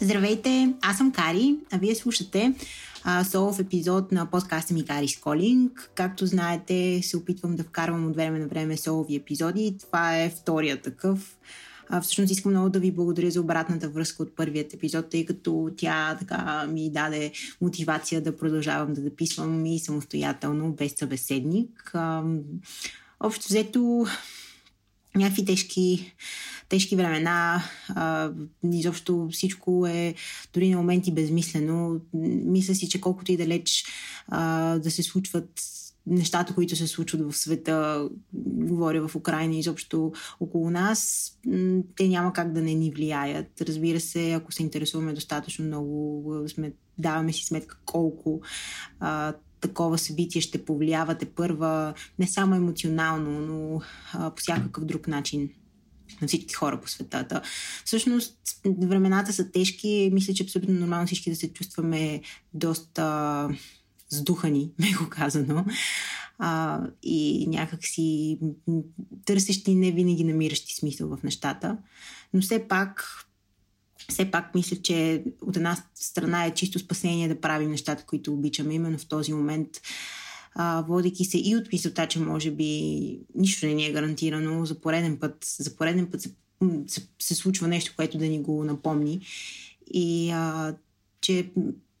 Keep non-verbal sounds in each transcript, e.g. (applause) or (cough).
Здравейте, аз съм Кари, а вие слушате солов епизод на подкаста ми Кари Сколинг. Както знаете, се опитвам да вкарвам от време на време солови епизоди. Това е втория такъв. А, всъщност искам много да ви благодаря за обратната връзка от първият епизод, тъй като тя така ми даде мотивация да продължавам да записвам и самостоятелно, без събеседник. А, общо взето, някакви тежки тежки времена, а, изобщо всичко е дори на моменти безмислено. Мисля си, че колкото и далеч а, да се случват нещата, които се случват в света, говоря в Украина изобщо около нас, те няма как да не ни влияят. Разбира се, ако се интересуваме достатъчно много, сме, даваме си сметка колко а, такова събитие ще повлиявате първа, не само емоционално, но а, по всякакъв друг начин на всички хора по светата. Всъщност, времената са тежки. Мисля, че е абсолютно нормално всички да се чувстваме доста сдухани, (laughs) меко казано. А, и някакси търсещи не винаги намиращи смисъл в нещата. Но все пак все пак мисля, че от една страна е чисто спасение да правим нещата, които обичаме. Именно в този момент а, водейки се и от мисълта, че може би нищо не ни е гарантирано, за пореден път, за пореден път се, се, се случва нещо, което да ни го напомни. И а, че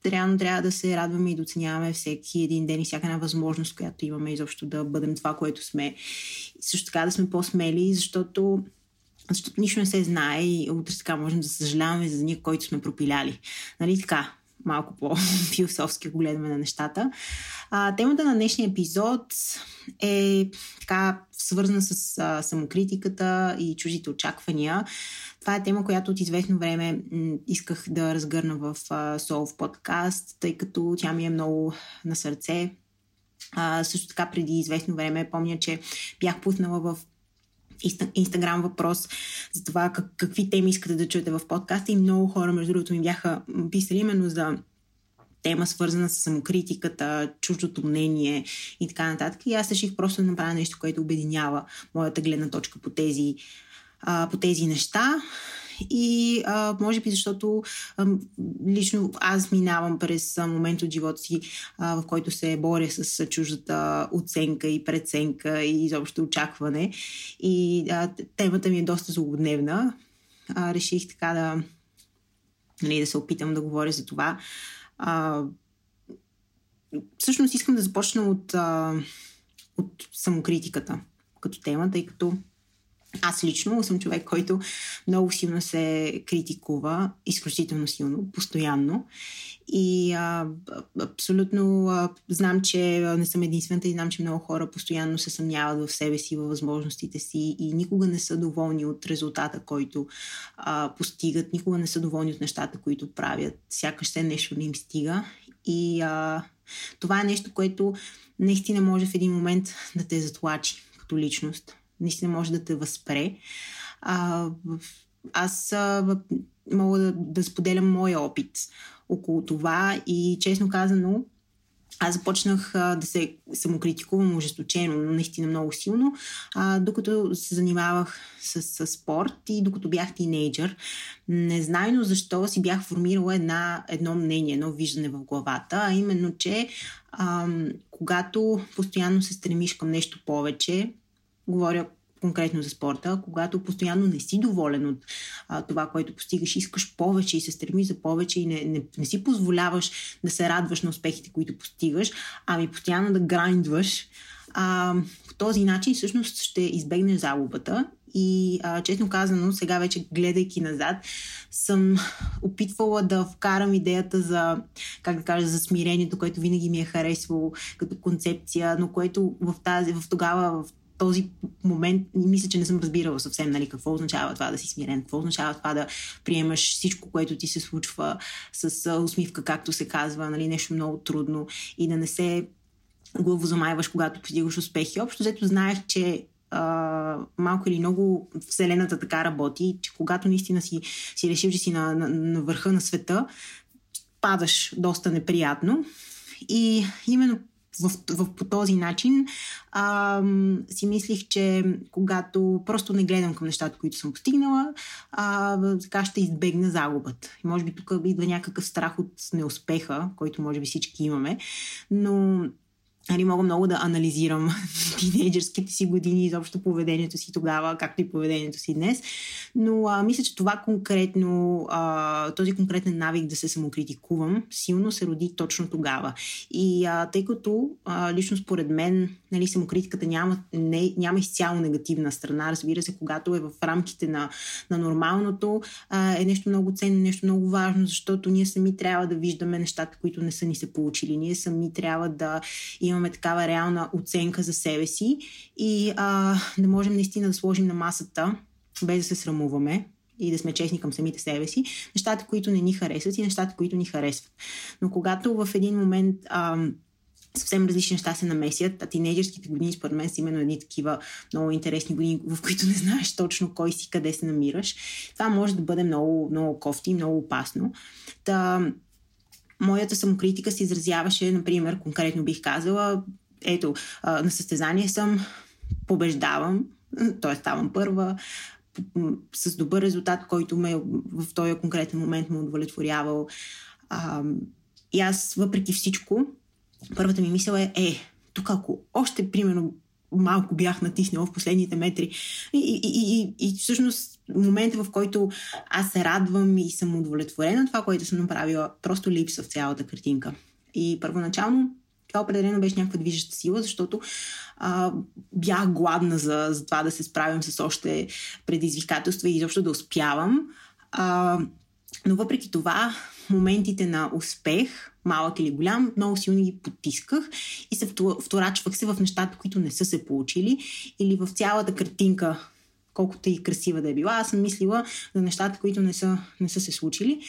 реално трябва да се радваме и да оценяваме всеки един ден и всяка една възможност, която имаме изобщо да бъдем това, което сме. И също така да сме по-смели, защото защото нищо не се знае и утре така можем да съжаляваме за деня, който сме пропиляли. Нали така? малко по-философски, ако гледаме на нещата. А, темата на днешния епизод е така свързана с а, самокритиката и чужите очаквания. Това е тема, която от известно време м- исках да разгърна в а, подкаст, тъй като тя ми е много на сърце. А, също така преди известно време помня, че бях пуснала в Инстаграм въпрос за това как, какви теми искате да чуете в подкаста и много хора, между другото, ми бяха писали именно за тема, свързана с самокритиката, чуждото мнение и така нататък. И аз реших просто да направя нещо, което обединява моята гледна точка по тези, а, по тези неща. И а, може би защото а, лично аз минавам през а, момент от живота си, а, в който се боря с чуждата оценка и преценка и изобщо очакване. И а, темата ми е доста злободневна. А, реших така да, нали, да се опитам да говоря за това. А, всъщност искам да започна от, а, от самокритиката като тема, тъй като аз лично съм човек, който много силно се критикува, изключително силно, постоянно. И а, абсолютно а, знам, че не съм единствената и знам, че много хора постоянно се съмняват в себе си, във възможностите си и никога не са доволни от резултата, който а, постигат, никога не са доволни от нещата, които правят. Сякаш се нещо не им стига. И а, това е нещо, което наистина може в един момент да те затлачи като личност наистина може да те възпре. А, аз а, мога да, да споделям моя опит около това и честно казано, аз започнах а, да се самокритикувам ожесточено, но наистина много силно, а, докато се занимавах с, с спорт и докато бях тинейджър. Незнайно защо си бях формирала една, едно мнение, едно виждане в главата, а именно, че а, когато постоянно се стремиш към нещо повече, говоря конкретно за спорта, когато постоянно не си доволен от а, това, което постигаш, искаш повече и се стремиш за повече и не, не, не си позволяваш да се радваш на успехите, които постигаш, ами постоянно да грайндваш, а, по този начин всъщност ще избегнеш загубата. И а, честно казано, сега вече гледайки назад, съм опитвала да вкарам идеята за, как да кажа, за смирението, което винаги ми е харесвало като концепция, но което в тази, в тогава, в този момент мисля, че не съм разбирала съвсем нали, какво означава това да си смирен, какво означава това да приемаш всичко, което ти се случва с усмивка, както се казва, нали, нещо много трудно и да не се главозамайваш, когато постигаш успехи. Общо взето знаех, че а, малко или много Вселената така работи, че когато наистина си, си решил, че си на, на, на върха на света, падаш доста неприятно. И именно в, в, по този начин а, си мислих, че когато просто не гледам към нещата, които съм постигнала, а, така ще избегна загубата. И може би тук идва някакъв страх от неуспеха, който може би всички имаме, но Нали, мога много да анализирам (laughs) тинейджърските си години, изобщо поведението си тогава, както и поведението си днес. Но а, мисля, че това конкретно, а, този конкретен навик да се самокритикувам, силно се роди точно тогава. И а, тъй като а, лично според мен нали, самокритиката няма, не, няма изцяло негативна страна, разбира се, когато е в рамките на, на нормалното, а, е нещо много ценно, нещо много важно, защото ние сами трябва да виждаме нещата, които не са ни се получили. Ние сами трябва да имаме имаме такава реална оценка за себе си и а, да можем наистина да сложим на масата, без да се срамуваме, и да сме честни към самите себе си, нещата, които не ни харесват и нещата, които ни харесват. Но когато в един момент а, съвсем различни неща се намесят, а тинейджерските години според мен са именно едни такива много интересни години, в които не знаеш точно кой си, къде се намираш. Това може да бъде много, много кофти, много опасно. Та, моята самокритика се изразяваше, например, конкретно бих казала, ето, на състезание съм, побеждавам, (laughs) т.е. ставам първа, с добър резултат, който ме в този конкретен момент му удовлетворявал. А, и аз, въпреки всичко, първата ми мисъл е, е, тук ако още, примерно, малко бях натиснала в последните метри. И, и, и, и всъщност момента, в който аз се радвам и съм удовлетворена това, което съм направила, просто липсва в цялата картинка. И първоначално това определено беше някаква движеща сила, защото а, бях гладна за, за това да се справям с още предизвикателства и изобщо да успявам. А, но въпреки това, моментите на успех, малък или голям, много силно ги потисках и се вторачвах се в нещата, които не са се получили или в цялата картинка, колкото и красива да е била. Аз съм мислила за нещата, които не са, не са се случили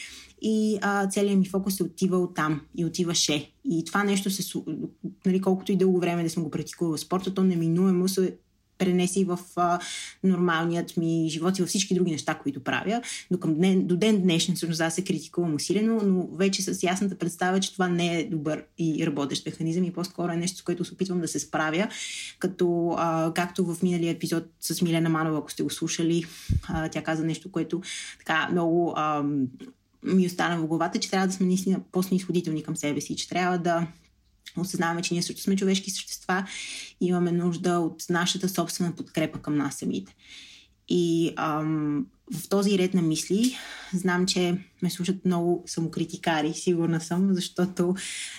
и а, целият ми фокус се отива от там и отиваше. И това нещо се, нали, колкото и дълго време да съм го практикувала в спорта, то неминуемо се пренеси в а, нормалният ми живот и във всички други неща, които правя. До, към ден, до ден днешен всъщност аз се критикувам усилено, но вече с ясната представа, че това не е добър и работещ механизъм и по-скоро е нещо, с което се опитвам да се справя, като а, както в миналия епизод с Милена Манова, ако сте го слушали, а, тя каза нещо, което така много а, ми остана в главата, че трябва да сме наистина по-снисходителни към себе си, че трябва да осъзнаваме, че ние също сме човешки същества и имаме нужда от нашата собствена подкрепа към нас самите. И ам, в този ред на мисли знам, че ме слушат много самокритикари, сигурна съм, защото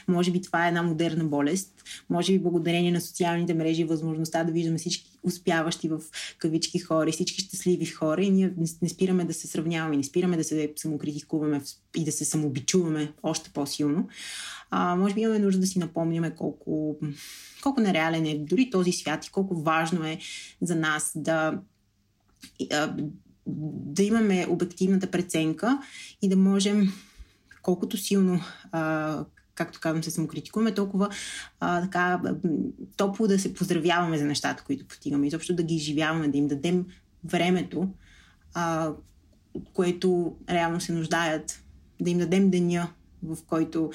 може би това е една модерна болест. Може би благодарение на социалните мрежи възможността да виждаме всички успяващи в кавички хора, всички щастливи хора и ние не спираме да се сравняваме, не спираме да се самокритикуваме и да се самобичуваме още по-силно. А, може би имаме нужда да си напомняме колко, колко нереален е дори този свят и колко важно е за нас да да имаме обективната преценка и да можем колкото силно а, както казвам, се самокритикуваме, толкова а, така топло да се поздравяваме за нещата, които постигаме. Изобщо да ги изживяваме, да им дадем времето, а, което реално се нуждаят, да им дадем деня, в който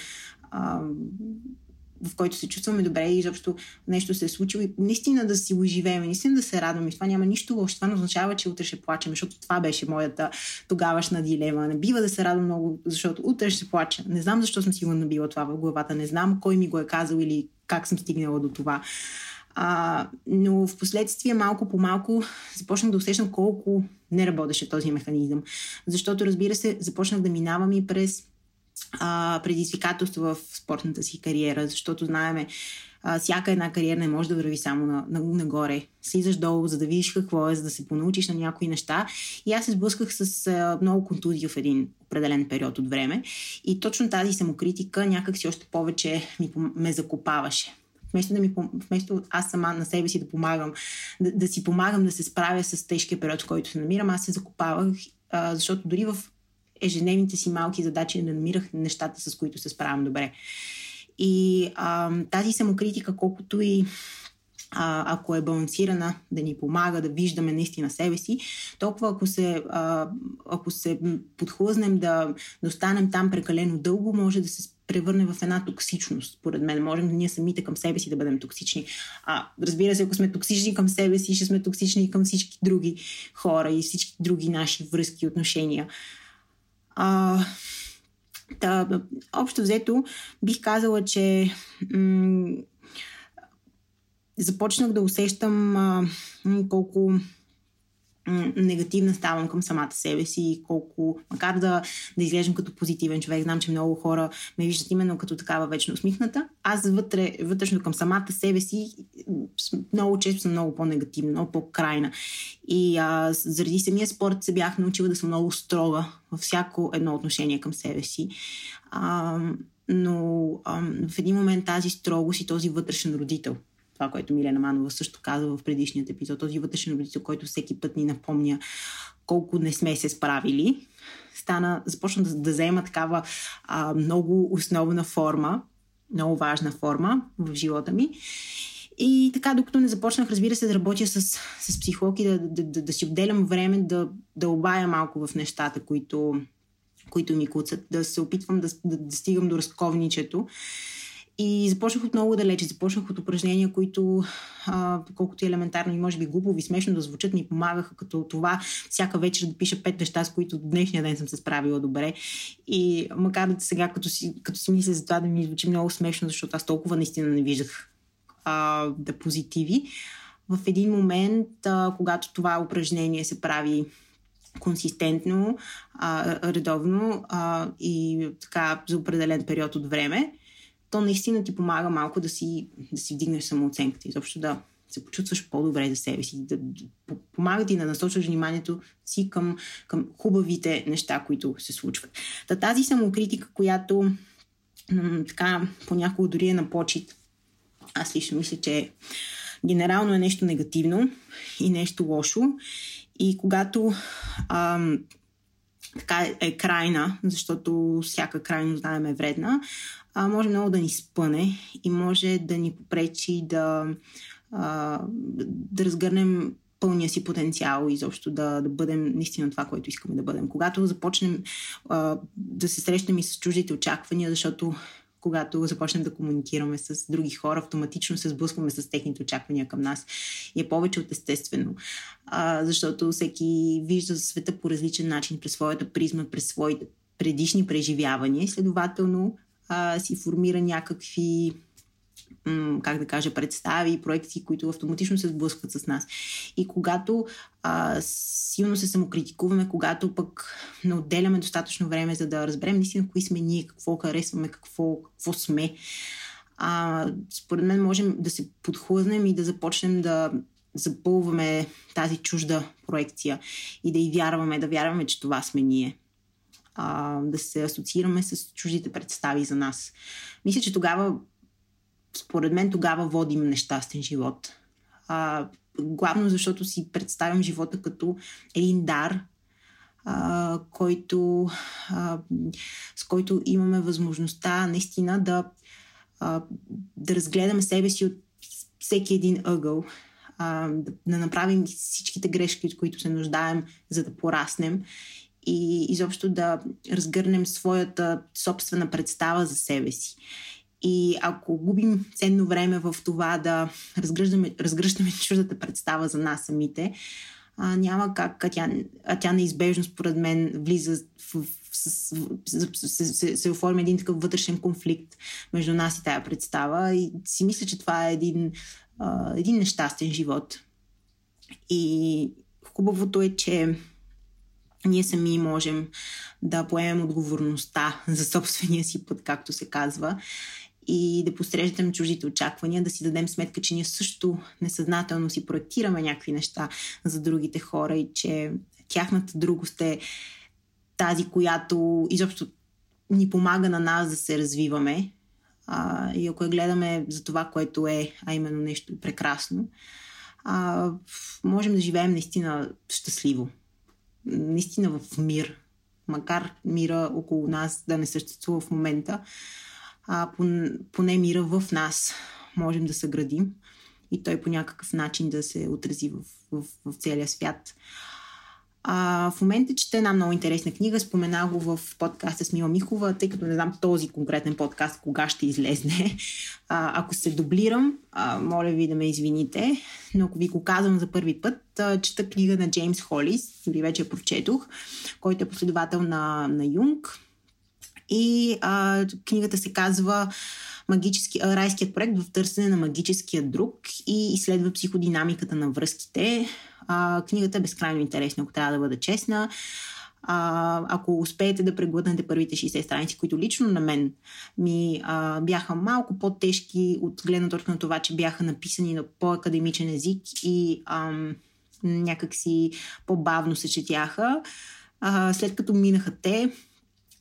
в който се чувстваме добре и изобщо нещо се е случило и наистина да си го живеем, наистина да се радваме. Това няма нищо лошо. Това не означава, че утре ще плачем, защото това беше моята тогавашна дилема. Не бива да се радвам много, защото утре ще плача. Не знам защо съм си го набила това в главата. Не знам кой ми го е казал или как съм стигнала до това. А, но в последствие малко по малко започнах да усещам колко не работеше този механизъм. Защото, разбира се, започнах да минавам и през а, предизвикателство в спортната си кариера, защото знаеме, а, всяка една кариера не може да върви само на, на, нагоре. Слизаш долу, за да видиш какво е, за да се понаучиш на някои неща. И аз се сблъсках с а, много контузии в един определен период от време. И точно тази самокритика някак си още повече ми, ме закопаваше. Вместо, да ми, вместо аз сама на себе си да помагам, да, да си помагам да се справя с тежкия период, в който се намирам, аз се закопавах, а, защото дори в ежедневните си малки задачи не намирах нещата, с които се справям добре. И а, тази самокритика, колкото и а, ако е балансирана, да ни помага да виждаме наистина себе си, толкова ако се, а, ако се подхлъзнем да, да останем там прекалено дълго, може да се превърне в една токсичност, според мен. Можем ние самите към себе си да бъдем токсични. А, разбира се, ако сме токсични към себе си, ще сме токсични и към всички други хора и всички други наши връзки и отношения. А, та, общо взето, бих казала, че м- започнах да усещам а, колко негативна ставам към самата себе си и колко, макар да, да изглеждам като позитивен човек, знам, че много хора ме виждат именно като такава вечно усмихната, аз вътре, вътрешно към самата себе си много често съм много по-негативна, много по-крайна. И а, заради самия спорт се бях научила да съм много строга във всяко едно отношение към себе си. А, но а, в един момент тази строгост и този вътрешен родител – това, което Милена Манова също каза в предишният епизод, този вътрешен родител, който всеки път ни напомня колко не сме се справили, стана, започна да, да заема такава а, много основна форма, много важна форма в живота ми. И така, докато не започнах, разбира се, да работя с, с психолог и да, да, да, да си отделям време да, да обая малко в нещата, които, които ми куцат, да се опитвам да, да, да стигам до разковничето и започнах отново далече. Започнах от упражнения, които, а, колкото и елементарно и може би глупо и смешно да звучат, ми помагаха като това всяка вечер да пиша пет неща, с които днешния ден съм се справила добре. И макар да сега, като си, като си мисля за това, да ми звучи много смешно, защото аз толкова наистина не виждах а, да позитиви. В един момент, а, когато това упражнение се прави консистентно, а, редовно а, и така за определен период от време, то наистина ти помага малко да си, да си вдигнеш самооценката, изобщо да се почувстваш по-добре за себе си, да, да помага ти да насочваш вниманието си към, към хубавите неща, които се случват. Та тази самокритика, която м- така понякога дори е на почет, аз лично мисля, че генерално е нещо негативно и нещо лошо. И когато ам, така е крайна, защото всяка крайност, знаем, е вредна, а, може много да ни спъне и може да ни попречи да, а, да разгърнем пълния си потенциал и изобщо да, да бъдем наистина това, което искаме да бъдем. Когато започнем а, да се срещнем и с чуждите очаквания, защото когато започнем да комуникираме с други хора, автоматично се сблъскваме с техните очаквания към нас. И е повече от естествено. А, защото всеки вижда света по различен начин, през своята призма, през своите предишни преживявания. Следователно, а, си формира някакви как да кажа, представи и проекции, които автоматично се сблъскват с нас. И когато а, силно се самокритикуваме, когато пък не отделяме достатъчно време, за да разберем наистина кои сме ние, какво харесваме, какво, какво сме, а, според мен можем да се подхлъзнем и да започнем да запълваме тази чужда проекция и да й вярваме, да вярваме, че това сме ние а, да се асоциираме с чуждите представи за нас. Мисля, че тогава, според мен, тогава водим нещастен живот. А, главно защото си представям живота като един дар, а, който, а, с който имаме възможността наистина да, а, да разгледаме себе си от всеки един ъгъл, а, да, да направим всичките грешки, от които се нуждаем, за да пораснем и изобщо да разгърнем своята собствена представа за себе си. И ако губим ценно време в това да разгръщаме, разгръщаме чуждата представа за нас самите, а, няма как, а тя, а тя неизбежно, според мен, влиза в, в, с, се, се, се оформя един такъв вътрешен конфликт между нас и тая представа. И си мисля, че това е един, а, един нещастен живот. И хубавото е, че ние сами можем да поемем отговорността за собствения си път, както се казва, и да посрещам чуждите очаквания, да си дадем сметка, че ние също несъзнателно си проектираме някакви неща за другите хора и че тяхната другост е тази, която изобщо ни помага на нас да се развиваме. А, и ако я гледаме за това, което е, а именно нещо прекрасно, а, можем да живеем наистина щастливо наистина в мир, макар мира около нас да не съществува в момента, а поне мира в нас можем да съградим и той по някакъв начин да се отрази в, в, в целия свят. А, в момента чета една много интересна книга, спомена го в подкаста с Мила Михова, тъй като не знам този конкретен подкаст кога ще излезне. (laughs) А, ако се дублирам, а, моля ви да ме извините, но ако ви го казвам за първи път, а, чета книга на Джеймс Холис, дори вече прочетох, който е последовател на, на Юнг. И а, книгата се казва магически, райският проект в търсене на магическия друг и изследва психодинамиката на връзките. А, книгата е безкрайно интересна, ако трябва да бъда честна. А, ако успеете да преглътнете първите 60 страници, които лично на мен ми а, бяха малко по-тежки от гледна точка на това, че бяха написани на по-академичен език и ам, някакси по-бавно се четяха. А, след като минаха те,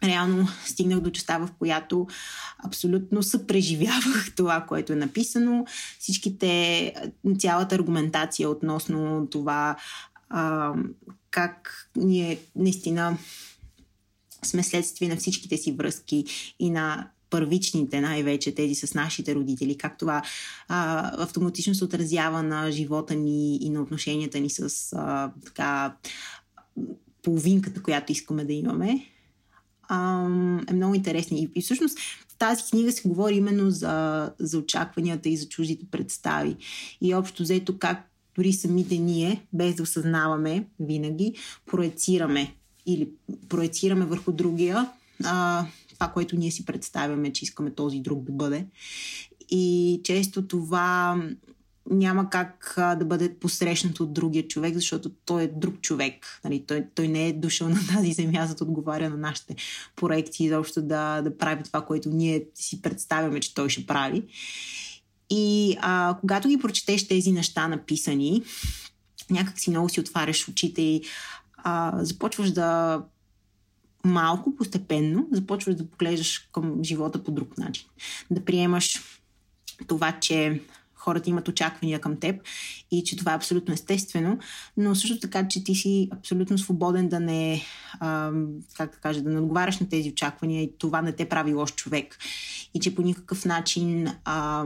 реално стигнах до частта, в която абсолютно съпреживявах (laughs) това, което е написано. Всичките, цялата аргументация относно това а, как ние наистина сме следствие на всичките си връзки и на първичните, най-вече тези с нашите родители, как това а, автоматично се отразява на живота ни и на отношенията ни с а, така половинката, която искаме да имаме е много интересни. И, и всъщност в тази книга се говори именно за, за очакванията и за чуждите представи. И общо взето как дори самите ние, без да осъзнаваме винаги, проецираме или проецираме върху другия а, това, което ние си представяме, че искаме този друг да бъде. И често това няма как да бъде посрещнат от другия човек, защото той е друг човек. Нали? Той, той не е дошъл на тази земя, за да отговаря на нашите проекти и заобщо да, да прави това, което ние си представяме, че той ще прави. И а, когато ги прочетеш тези неща написани, някак си много си отваряш очите и а, започваш да малко, постепенно, започваш да поглеждаш към живота по друг начин. Да приемаш това, че хората имат очаквания към теб и че това е абсолютно естествено, но също така, че ти си абсолютно свободен да не, а, как да кажа, да не отговаряш на тези очаквания и това не те прави лош човек. И че по никакъв начин а,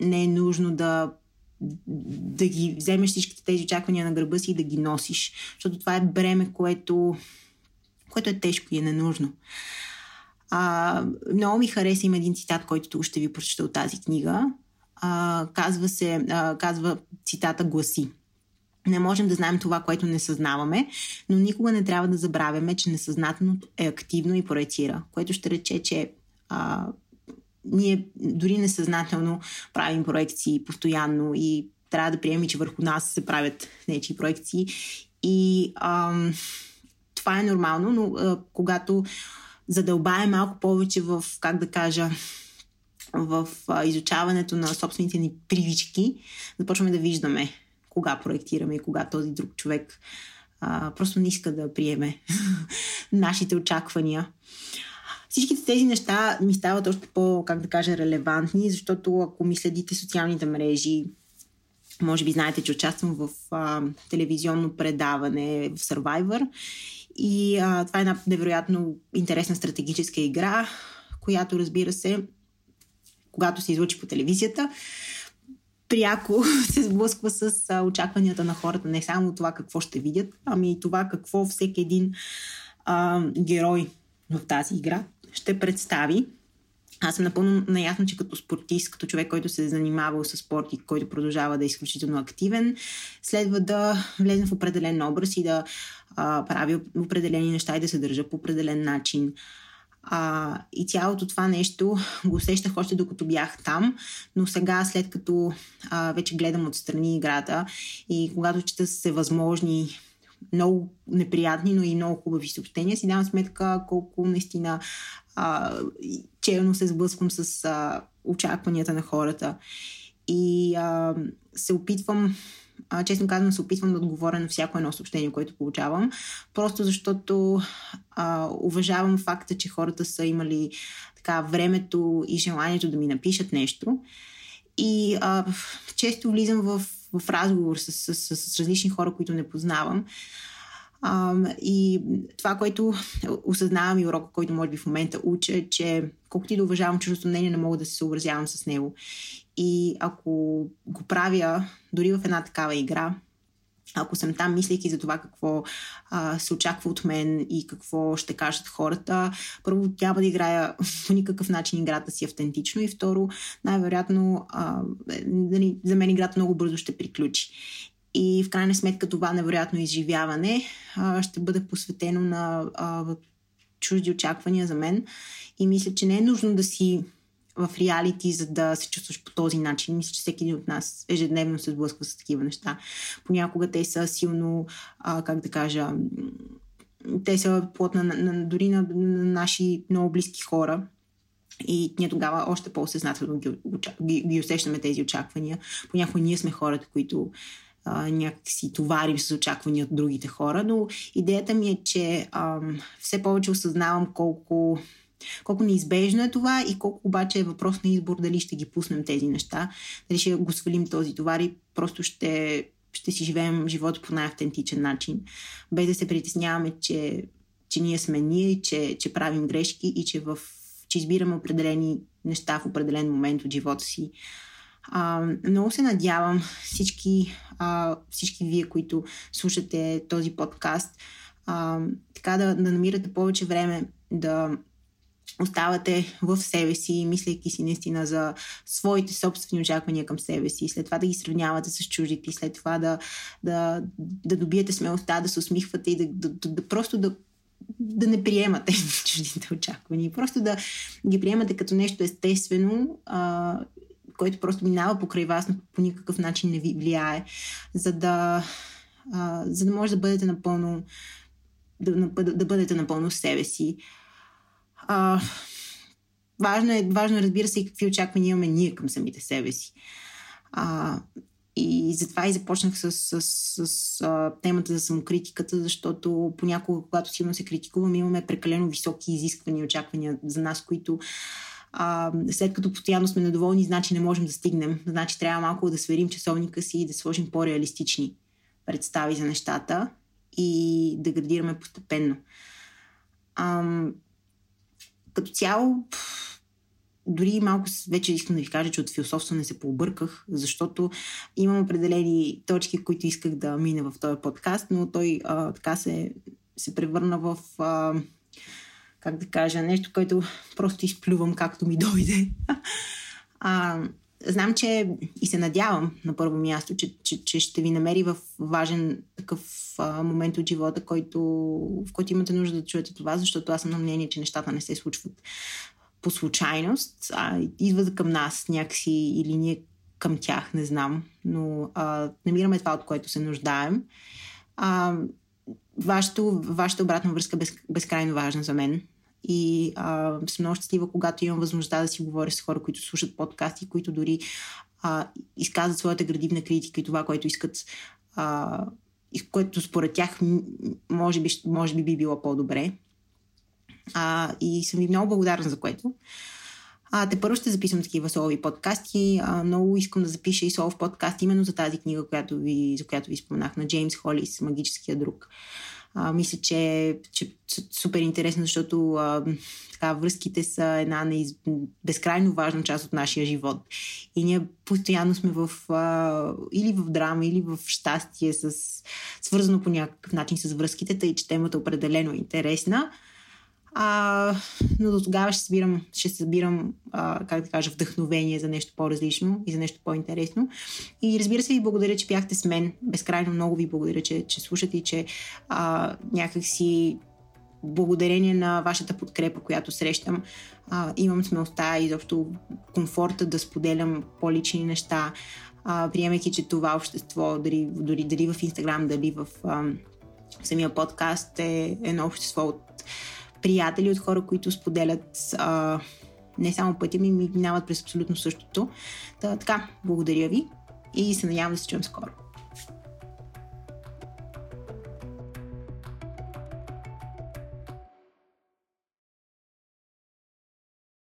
не е нужно да да ги вземеш всичките тези очаквания на гърба си и да ги носиш, защото това е бреме, което, което е тежко и е ненужно. А, много ми хареса има един цитат, който тук ще ви прочета от тази книга а, казва се, а, казва цитата гласи. Не можем да знаем това, което не съзнаваме, но никога не трябва да забравяме, че несъзнателното е активно и проецира, което ще рече, че а, ние дори несъзнателно правим проекции постоянно и трябва да приемем, че върху нас се правят нечи проекции. И ам, това е нормално, но а, когато задълбаем малко повече в, как да кажа, в изучаването на собствените ни привички, започваме да виждаме кога проектираме и кога този друг човек а, просто не иска да приеме (laughs) нашите очаквания. Всичките тези неща ми стават още по, как да кажа, релевантни, защото ако ми следите социалните мрежи, може би знаете, че участвам в а, телевизионно предаване в Survivor и а, това е една невероятно интересна стратегическа игра, която разбира се когато се излучи по телевизията, пряко (laughs) се сблъсква с очакванията на хората. Не само това какво ще видят, ами и това какво всеки един а, герой в тази игра ще представи. Аз съм напълно наясно, че като спортист, като човек, който се е занимавал с спорт и който продължава да е изключително активен, следва да влезе в определен образ и да а, прави определени неща и да се държа по определен начин. А, и цялото това нещо го усещах още докато бях там, но сега, след като а, вече гледам отстрани играта и когато чета се възможни много неприятни, но и много хубави съобщения, си давам сметка колко наистина а, челно се сблъсквам с а, очакванията на хората. И а, се опитвам а, честно казвам, се опитвам да отговоря на всяко едно съобщение, което получавам, просто защото а, уважавам факта, че хората са имали така времето и желанието да ми напишат нещо. И а, често влизам в, в разговор с, с, с, с различни хора, които не познавам. А, и това, което осъзнавам и урока, който може би в момента уча, е, че колкото и да уважавам чуждото мнение, не мога да се съобразявам с него. И ако го правя дори в една такава игра, ако съм там, мислейки за това какво а, се очаква от мен и какво ще кажат хората, първо няма да играя (laughs) по никакъв начин играта си автентично и второ, най-вероятно а, нали, за мен играта много бързо ще приключи. И в крайна сметка това невероятно изживяване а, ще бъде посветено на а, чужди очаквания за мен. И мисля, че не е нужно да си в реалити, за да се чувстваш по този начин. Мисля, че всеки един от нас ежедневно се сблъсква с такива неща. Понякога те са силно, а, как да кажа, те са плотна на, на, дори на, на наши много близки хора. И ние тогава още по-осъзнателно ги, ги, ги усещаме тези очаквания. Понякога ние сме хората, които а, някакси товарим с очаквания от другите хора, но идеята ми е, че а, все повече осъзнавам колко колко неизбежно е това и колко обаче е въпрос на избор дали ще ги пуснем тези неща, дали ще го свалим този товар и просто ще, ще си живеем живота по най-автентичен начин, без да се притесняваме, че, че ние сме ние, че, че правим грешки и че, в, че избираме определени неща в определен момент от живота си. А, много се надявам всички, а, всички вие, които слушате този подкаст, а, така да, да намирате повече време да оставате в себе си, мислейки си наистина за своите собствени очаквания към себе си, след това да ги сравнявате с чуждите, след това да, да, да добиете смелостта, да се усмихвате и да, да, да, да просто да да не приемате (laughs) чуждите очаквания. Просто да ги приемате като нещо естествено, а, което просто минава покрай вас, но по никакъв начин не ви влияе, за да, а, за да може да бъдете напълно да, да бъдете напълно себе си. А, важно, е, важно е, разбира се, и какви очаквания имаме ние към самите себе си. А, и затова и започнах с, с, с, с а, темата за самокритиката, защото понякога, когато силно се критикуваме, имаме прекалено високи изисквания и очаквания за нас, които а, след като постоянно сме недоволни, значи не можем да стигнем. Значи трябва малко да сверим часовника си и да сложим по-реалистични представи за нещата и да градираме постепенно. Ам, като цяло, дори малко вече искам да ви кажа, че от философстване се пообърках, защото имам определени точки, които исках да мина в този подкаст, но той а, така се, се превърна в, а, как да кажа, нещо, което просто изплювам както ми дойде. (laughs) а, знам, че и се надявам на първо място, че, че, че ще ви намери в важен такъв а, момент от живота, който, в който имате нужда да чуете това, защото аз съм на мнение, че нещата не се случват по случайност, а идват към нас някакси или ние към тях, не знам, но а, намираме това, от което се нуждаем. А, вашето, вашата обратна връзка е без, безкрайно важна за мен. И а, съм много щастлива, когато имам възможността да си говоря с хора, които слушат подкасти, които дори а, изказват своята градивна критика и това, което искат, а, което според тях може би, може би би било по-добре. А, и съм ви много благодарна за което. А, те първо ще записвам такива солови подкасти. А, много искам да запиша и солов подкаст именно за тази книга, която ви, за която ви споменах, на Джеймс Холис, Магическия друг. А, мисля, че, че супер интересно, защото а, така, връзките са една неиз... безкрайно важна част от нашия живот. И ние постоянно сме в а, или в драма, или в щастие, с, свързано по някакъв начин с връзките, тъй че темата определено е интересна. А, но до тогава ще събирам, ще събирам а, как да кажа, вдъхновение за нещо по-различно и за нещо по-интересно. И разбира се, ви благодаря, че бяхте с мен. Безкрайно много ви благодаря, че, че слушате и че а, някакси благодарение на вашата подкрепа, която срещам, а, имам смелостта и изобщо комфорта да споделям по-лични неща, а, приемайки, че това общество, дали, дори, дали в Инстаграм, дали в а, самия подкаст е едно общество от приятели, от хора, които споделят а, не само пътя ми, ми минават през абсолютно същото. Та, така, благодаря ви и се надявам да се чуем скоро.